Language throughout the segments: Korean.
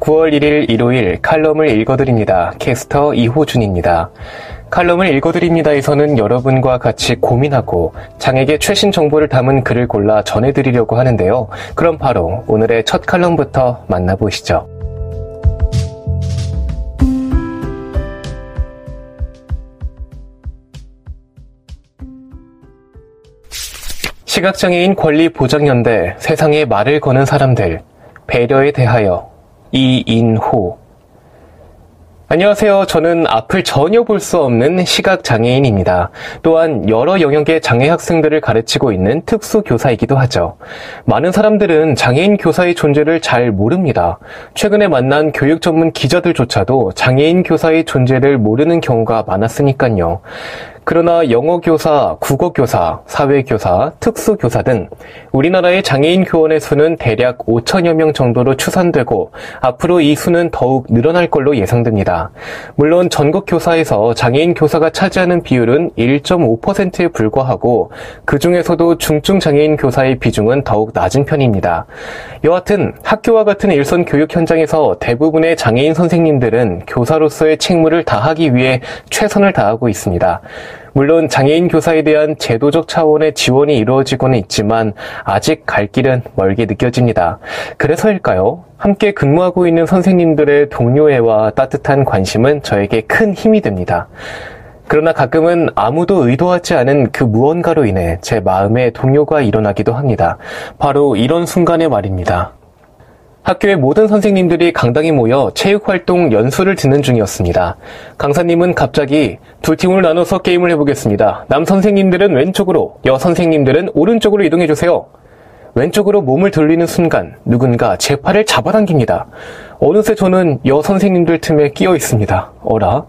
9월 1일 일요일 칼럼을 읽어드립니다. 캐스터 이호준입니다. 칼럼을 읽어드립니다에서는 여러분과 같이 고민하고 장에게 최신 정보를 담은 글을 골라 전해드리려고 하는데요. 그럼 바로 오늘의 첫 칼럼부터 만나보시죠. 시각장애인 권리 보장연대 세상에 말을 거는 사람들 배려에 대하여 이인호 안녕하세요. 저는 앞을 전혀 볼 수 없는 시각장애인입니다. 또한 여러 영역의 장애 학생들을 가르치고 있는 특수교사이기도 하죠. 많은 사람들은 장애인 교사의 존재를 잘 모릅니다. 최근에 만난 교육 전문 기자들조차도 장애인 교사의 존재를 모르는 경우가 많았으니까요. 그러나 영어교사, 국어교사, 사회교사, 특수교사 등 우리나라의 장애인 교원의 수는 대략 5천여 명 정도로 추산되고 앞으로 이 수는 더욱 늘어날 걸로 예상됩니다. 물론 전국 교사에서 장애인 교사가 차지하는 비율은 1.5%에 불과하고 그 중에서도 중증 장애인 교사의 비중은 더욱 낮은 편입니다. 여하튼 학교와 같은 일선 교육 현장에서 대부분의 장애인 선생님들은 교사로서의 책무를 다하기 위해 최선을 다하고 있습니다. 물론 장애인 교사에 대한 제도적 차원의 지원이 이루어지고는 있지만 아직 갈 길은 멀게 느껴집니다. 그래서일까요? 함께 근무하고 있는 선생님들의 동료애와 따뜻한 관심은 저에게 큰 힘이 됩니다. 그러나 가끔은 아무도 의도하지 않은 그 무언가로 인해 제 마음에 동요가 일어나기도 합니다. 바로 이런 순간의 말입니다. 학교의 모든 선생님들이 강당에 모여 체육활동 연수를 듣는 중이었습니다. 강사님은 갑자기 두 팀을 나눠서 게임을 해보겠습니다. 남 선생님들은 왼쪽으로, 여 선생님들은 오른쪽으로 이동해주세요. 왼쪽으로 몸을 돌리는 순간 누군가 제 팔을 잡아당깁니다. 어느새 저는 여 선생님들 틈에 끼어 있습니다. 어라?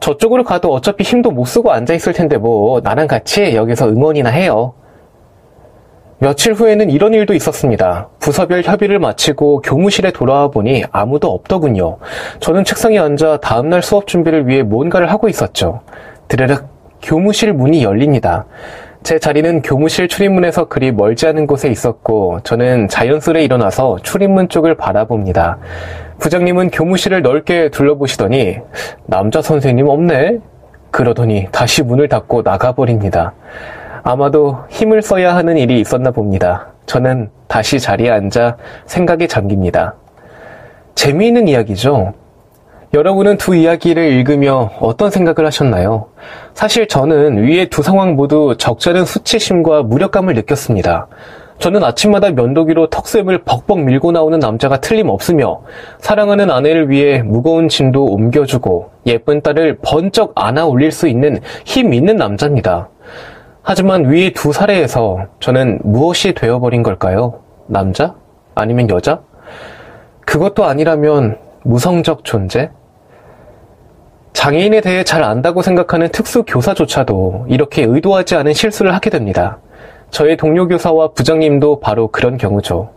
저쪽으로 가도 어차피 힘도 못 쓰고 앉아 있을 텐데 뭐 나랑 같이 여기서 응원이나 해요. 며칠 후에는 이런 일도 있었습니다. 부서별 협의를 마치고 교무실에 돌아와 보니 아무도 없더군요. 저는 책상에 앉아 다음날 수업 준비를 위해 뭔가를 하고 있었죠. 드르륵 교무실 문이 열립니다. 제 자리는 교무실 출입문에서 그리 멀지 않은 곳에 있었고 저는 자연스레 일어나서 출입문 쪽을 바라봅니다. 부장님은 교무실을 넓게 둘러보시더니 남자 선생님 없네? 그러더니 다시 문을 닫고 나가버립니다. 아마도 힘을 써야 하는 일이 있었나 봅니다. 저는 다시 자리에 앉아 생각에 잠깁니다. 재미있는 이야기죠? 여러분은 두 이야기를 읽으며 어떤 생각을 하셨나요? 사실 저는 위의 두 상황 모두 적잖은 수치심과 무력감을 느꼈습니다. 저는 아침마다 면도기로 턱샘을 벅벅 밀고 나오는 남자가 틀림없으며 사랑하는 아내를 위해 무거운 짐도 옮겨주고 예쁜 딸을 번쩍 안아 올릴 수 있는 힘 있는 남자입니다. 하지만 위의 두 사례에서 저는 무엇이 되어버린 걸까요? 남자? 아니면 여자? 그것도 아니라면 무성적 존재? 장애인에 대해 잘 안다고 생각하는 특수교사조차도 이렇게 의도하지 않은 실수를 하게 됩니다. 저의 동료 교사와 부장님도 바로 그런 경우죠.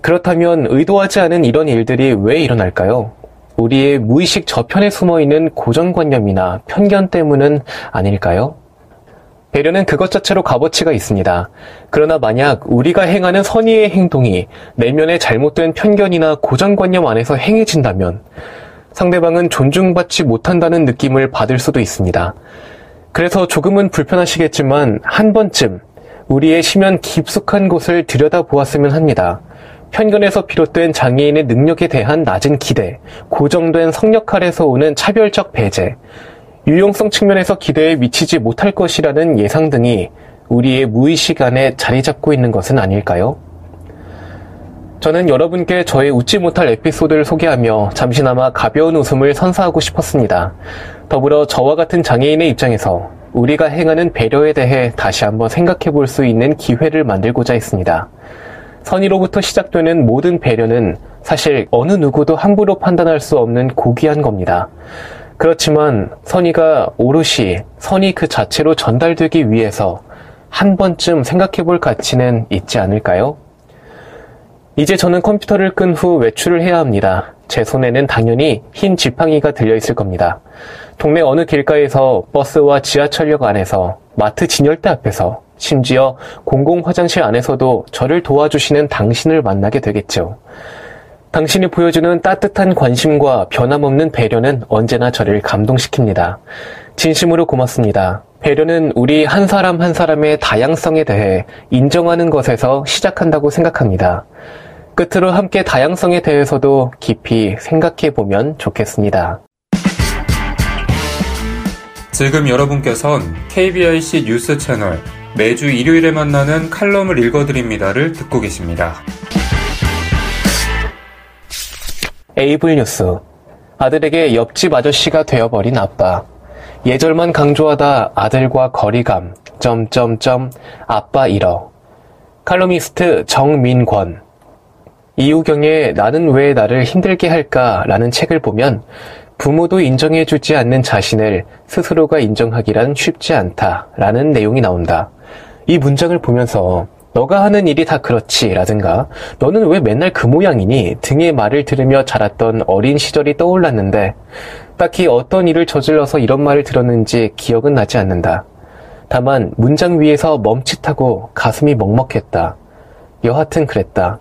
그렇다면 의도하지 않은 이런 일들이 왜 일어날까요? 우리의 무의식 저편에 숨어 있는 고정관념이나 편견 때문은 아닐까요? 배려는 그것 자체로 값어치가 있습니다. 그러나 만약 우리가 행하는 선의의 행동이 내면의 잘못된 편견이나 고정관념 안에서 행해진다면 상대방은 존중받지 못한다는 느낌을 받을 수도 있습니다. 그래서 조금은 불편하시겠지만 한 번쯤 우리의 심연 깊숙한 곳을 들여다보았으면 합니다. 편견에서 비롯된 장애인의 능력에 대한 낮은 기대, 고정된 성역 아래서 오는 차별적 배제, 유용성 측면에서 기대에 미치지 못할 것이라는 예상 등이 우리의 무의식 안에 자리 잡고 있는 것은 아닐까요? 저는 여러분께 저의 웃지 못할 에피소드를 소개하며 잠시나마 가벼운 웃음을 선사하고 싶었습니다. 더불어 저와 같은 장애인의 입장에서 우리가 행하는 배려에 대해 다시 한번 생각해 볼 수 있는 기회를 만들고자 했습니다. 선의로부터 시작되는 모든 배려는 사실 어느 누구도 함부로 판단할 수 없는 고귀한 겁니다. 그렇지만 선의가 오롯이 선의 그 자체로 전달되기 위해서 한 번쯤 생각해 볼 가치는 있지 않을까요? 이제 저는 컴퓨터를 끈 후 외출을 해야 합니다. 제 손에는 당연히 흰 지팡이가 들려 있을 겁니다. 동네 어느 길가에서 버스와 지하철역 안에서 마트 진열대 앞에서 심지어 공공 화장실 안에서도 저를 도와주시는 당신을 만나게 되겠죠. 당신이 보여주는 따뜻한 관심과 변함없는 배려는 언제나 저를 감동시킵니다. 진심으로 고맙습니다. 배려는 우리 한 사람 한 사람의 다양성에 대해 인정하는 것에서 시작한다고 생각합니다. 끝으로 함께 다양성에 대해서도 깊이 생각해 보면 좋겠습니다. 지금 여러분께선 KBIC 뉴스 채널 매주 일요일에 만나는 칼럼을 읽어드립니다를 듣고 계십니다. 에이블 뉴스. 아들에게 옆집 아저씨가 되어버린 아빠. 예절만 강조하다 아들과 거리감. 점점점 아빠 잃어. 칼럼니스트 정민권. 이우경의 나는 왜 나를 힘들게 할까라는 책을 보면 부모도 인정해주지 않는 자신을 스스로가 인정하기란 쉽지 않다라는 내용이 나온다. 이 문장을 보면서 너가 하는 일이 다 그렇지 라든가 너는 왜 맨날 그 모양이니 등의 말을 들으며 자랐던 어린 시절이 떠올랐는데 딱히 어떤 일을 저질러서 이런 말을 들었는지 기억은 나지 않는다. 다만 문장 위에서 멈칫하고 가슴이 먹먹했다. 여하튼 그랬다.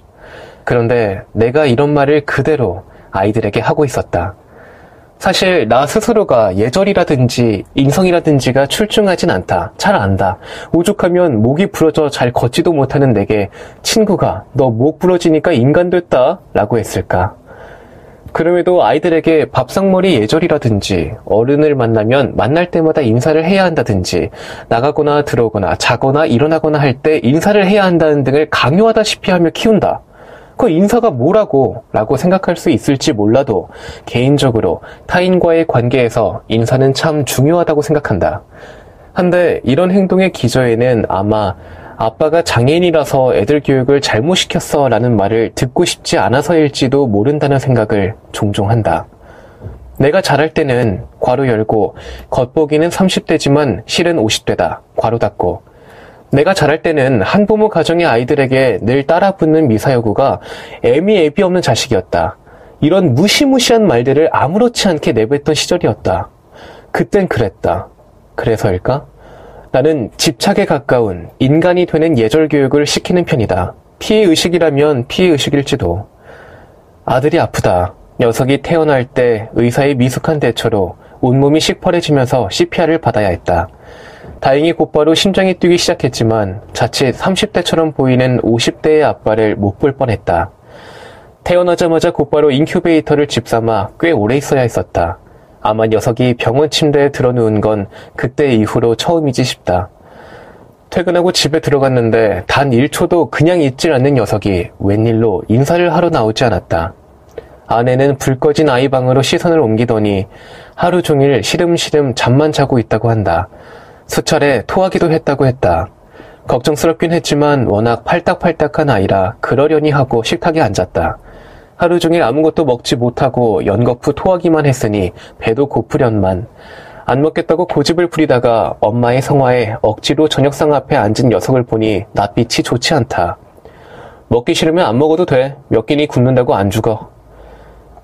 그런데 내가 이런 말을 그대로 아이들에게 하고 있었다. 사실 나 스스로가 예절이라든지 인성이라든지가 출중하진 않다. 잘 안다. 오죽하면 목이 부러져 잘 걷지도 못하는 내게 친구가 너 목 부러지니까 인간 됐다 라고 했을까. 그럼에도 아이들에게 밥상머리 예절이라든지 어른을 만나면 만날 때마다 인사를 해야 한다든지 나가거나 들어오거나 자거나 일어나거나 할 때 인사를 해야 한다는 등을 강요하다시피 하며 키운다. 그 인사가 뭐라고 라고 생각할 수 있을지 몰라도 개인적으로 타인과의 관계에서 인사는 참 중요하다고 생각한다. 한데 이런 행동의 기저에는 아마 아빠가 장애인이라서 애들 교육을 잘못 시켰어 라는 말을 듣고 싶지 않아서일지도 모른다는 생각을 종종 한다. 내가 잘할 때는 괄호 열고 겉보기는 30대지만 실은 50대다. 괄호 닫고 내가 자랄 때는 한부모 가정의 아이들에게 늘 따라 붙는 미사여구가 애미 애비 없는 자식이었다. 이런 무시무시한 말들을 아무렇지 않게 내뱉던 시절이었다. 그땐 그랬다. 그래서일까? 나는 집착에 가까운 인간이 되는 예절 교육을 시키는 편이다. 피해 의식이라면 피해 의식일지도. 아들이 아프다. 녀석이 태어날 때 의사의 미숙한 대처로 온몸이 시퍼레지면서 CPR을 받아야 했다. 다행히 곧바로 심장이 뛰기 시작했지만 자칫 30대처럼 보이는 50대의 아빠를 못 볼 뻔했다. 태어나자마자 곧바로 인큐베이터를 집삼아 꽤 오래 있어야 했었다. 아마 녀석이 병원 침대에 들어누운 건 그때 이후로 처음이지 싶다. 퇴근하고 집에 들어갔는데 단 1초도 그냥 있질 않는 녀석이 웬일로 인사를 하러 나오지 않았다. 아내는 불 꺼진 아이 방으로 시선을 옮기더니 하루 종일 시름시름 잠만 자고 있다고 한다. 수차례 토하기도 했다고 했다. 걱정스럽긴 했지만 워낙 팔딱팔딱한 아이라 그러려니 하고 식탁에 앉았다. 하루 종일 아무것도 먹지 못하고 연거푸 토하기만 했으니 배도 고프련만 안 먹겠다고 고집을 부리다가 엄마의 성화에 억지로 저녁상 앞에 앉은 녀석을 보니 낯빛이 좋지 않다. 먹기 싫으면 안 먹어도 돼. 몇 끼니 굶는다고 안 죽어.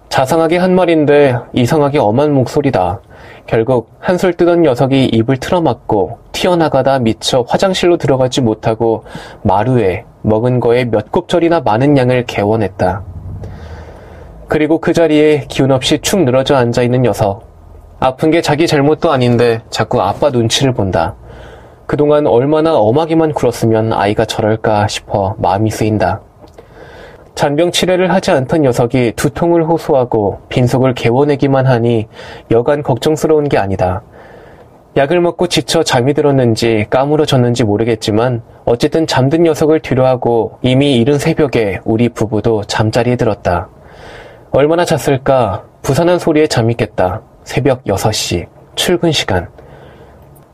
자상하게 한 말인데 이상하게 엄한 목소리다. 결국 한술 뜨던 녀석이 입을 틀어막고 튀어나가다 미쳐 화장실로 들어가지 못하고 마루에 먹은 거에 몇 곱절이나 많은 양을 개원했다. 그리고 그 자리에 기운 없이 축 늘어져 앉아 있는 녀석. 아픈 게 자기 잘못도 아닌데 자꾸 아빠 눈치를 본다. 그동안 얼마나 엄하게만 굴었으면 아이가 저럴까 싶어 마음이 쓰인다. 잔병 치레를 하지 않던 녀석이 두통을 호소하고 빈속을 개워내기만 하니 여간 걱정스러운 게 아니다. 약을 먹고 지쳐 잠이 들었는지 까무러졌는지 모르겠지만 어쨌든 잠든 녀석을 뒤로하고 이미 이른 새벽에 우리 부부도 잠자리에 들었다. 얼마나 잤을까? 부산한 소리에 잠이 깼다. 새벽 6시. 출근 시간.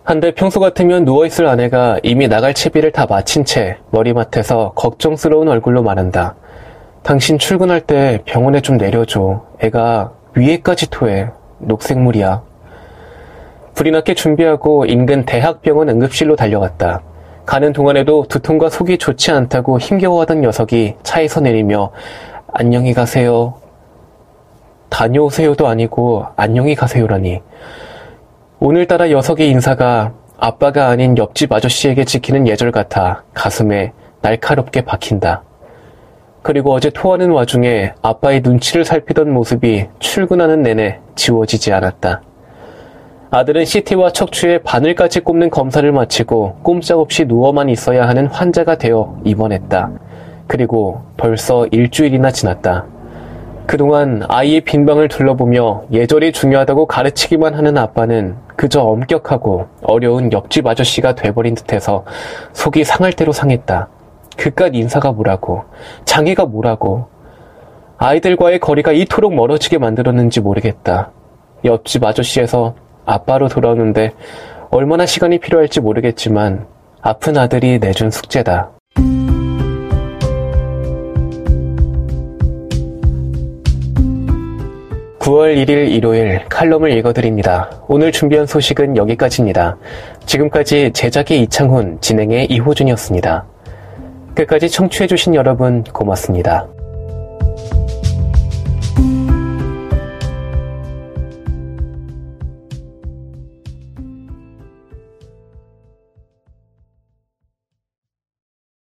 한데 평소 같으면 누워있을 아내가 이미 나갈 채비를 다 마친 채 머리맡에서 걱정스러운 얼굴로 말한다. 당신 출근할 때 병원에 좀 내려줘. 애가 위에까지 토해. 녹색물이야. 불이 났게 준비하고 인근 대학병원 응급실로 달려갔다. 가는 동안에도 두통과 속이 좋지 않다고 힘겨워하던 녀석이 차에서 내리며 안녕히 가세요. 다녀오세요도 아니고 안녕히 가세요라니. 오늘따라 녀석의 인사가 아빠가 아닌 옆집 아저씨에게 지키는 예절 같아 가슴에 날카롭게 박힌다. 그리고 어제 토하는 와중에 아빠의 눈치를 살피던 모습이 출근하는 내내 지워지지 않았다. 아들은 CT와 척추에 바늘까지 꼽는 검사를 마치고 꼼짝없이 누워만 있어야 하는 환자가 되어 입원했다. 그리고 벌써 일주일이나 지났다. 그동안 아이의 빈방을 둘러보며 예절이 중요하다고 가르치기만 하는 아빠는 그저 엄격하고 어려운 옆집 아저씨가 돼버린 듯해서 속이 상할 대로 상했다. 그깟 인사가 뭐라고, 장애가 뭐라고, 아이들과의 거리가 이토록 멀어지게 만들었는지 모르겠다. 옆집 아저씨에서 아빠로 돌아오는데 얼마나 시간이 필요할지 모르겠지만 아픈 아들이 내준 숙제다. 9월 1일 일요일 칼럼을 읽어드립니다. 오늘 준비한 소식은 여기까지입니다. 지금까지 제작의 이창훈, 진행의 이호준이었습니다. 끝까지 청취해주신 여러분 고맙습니다.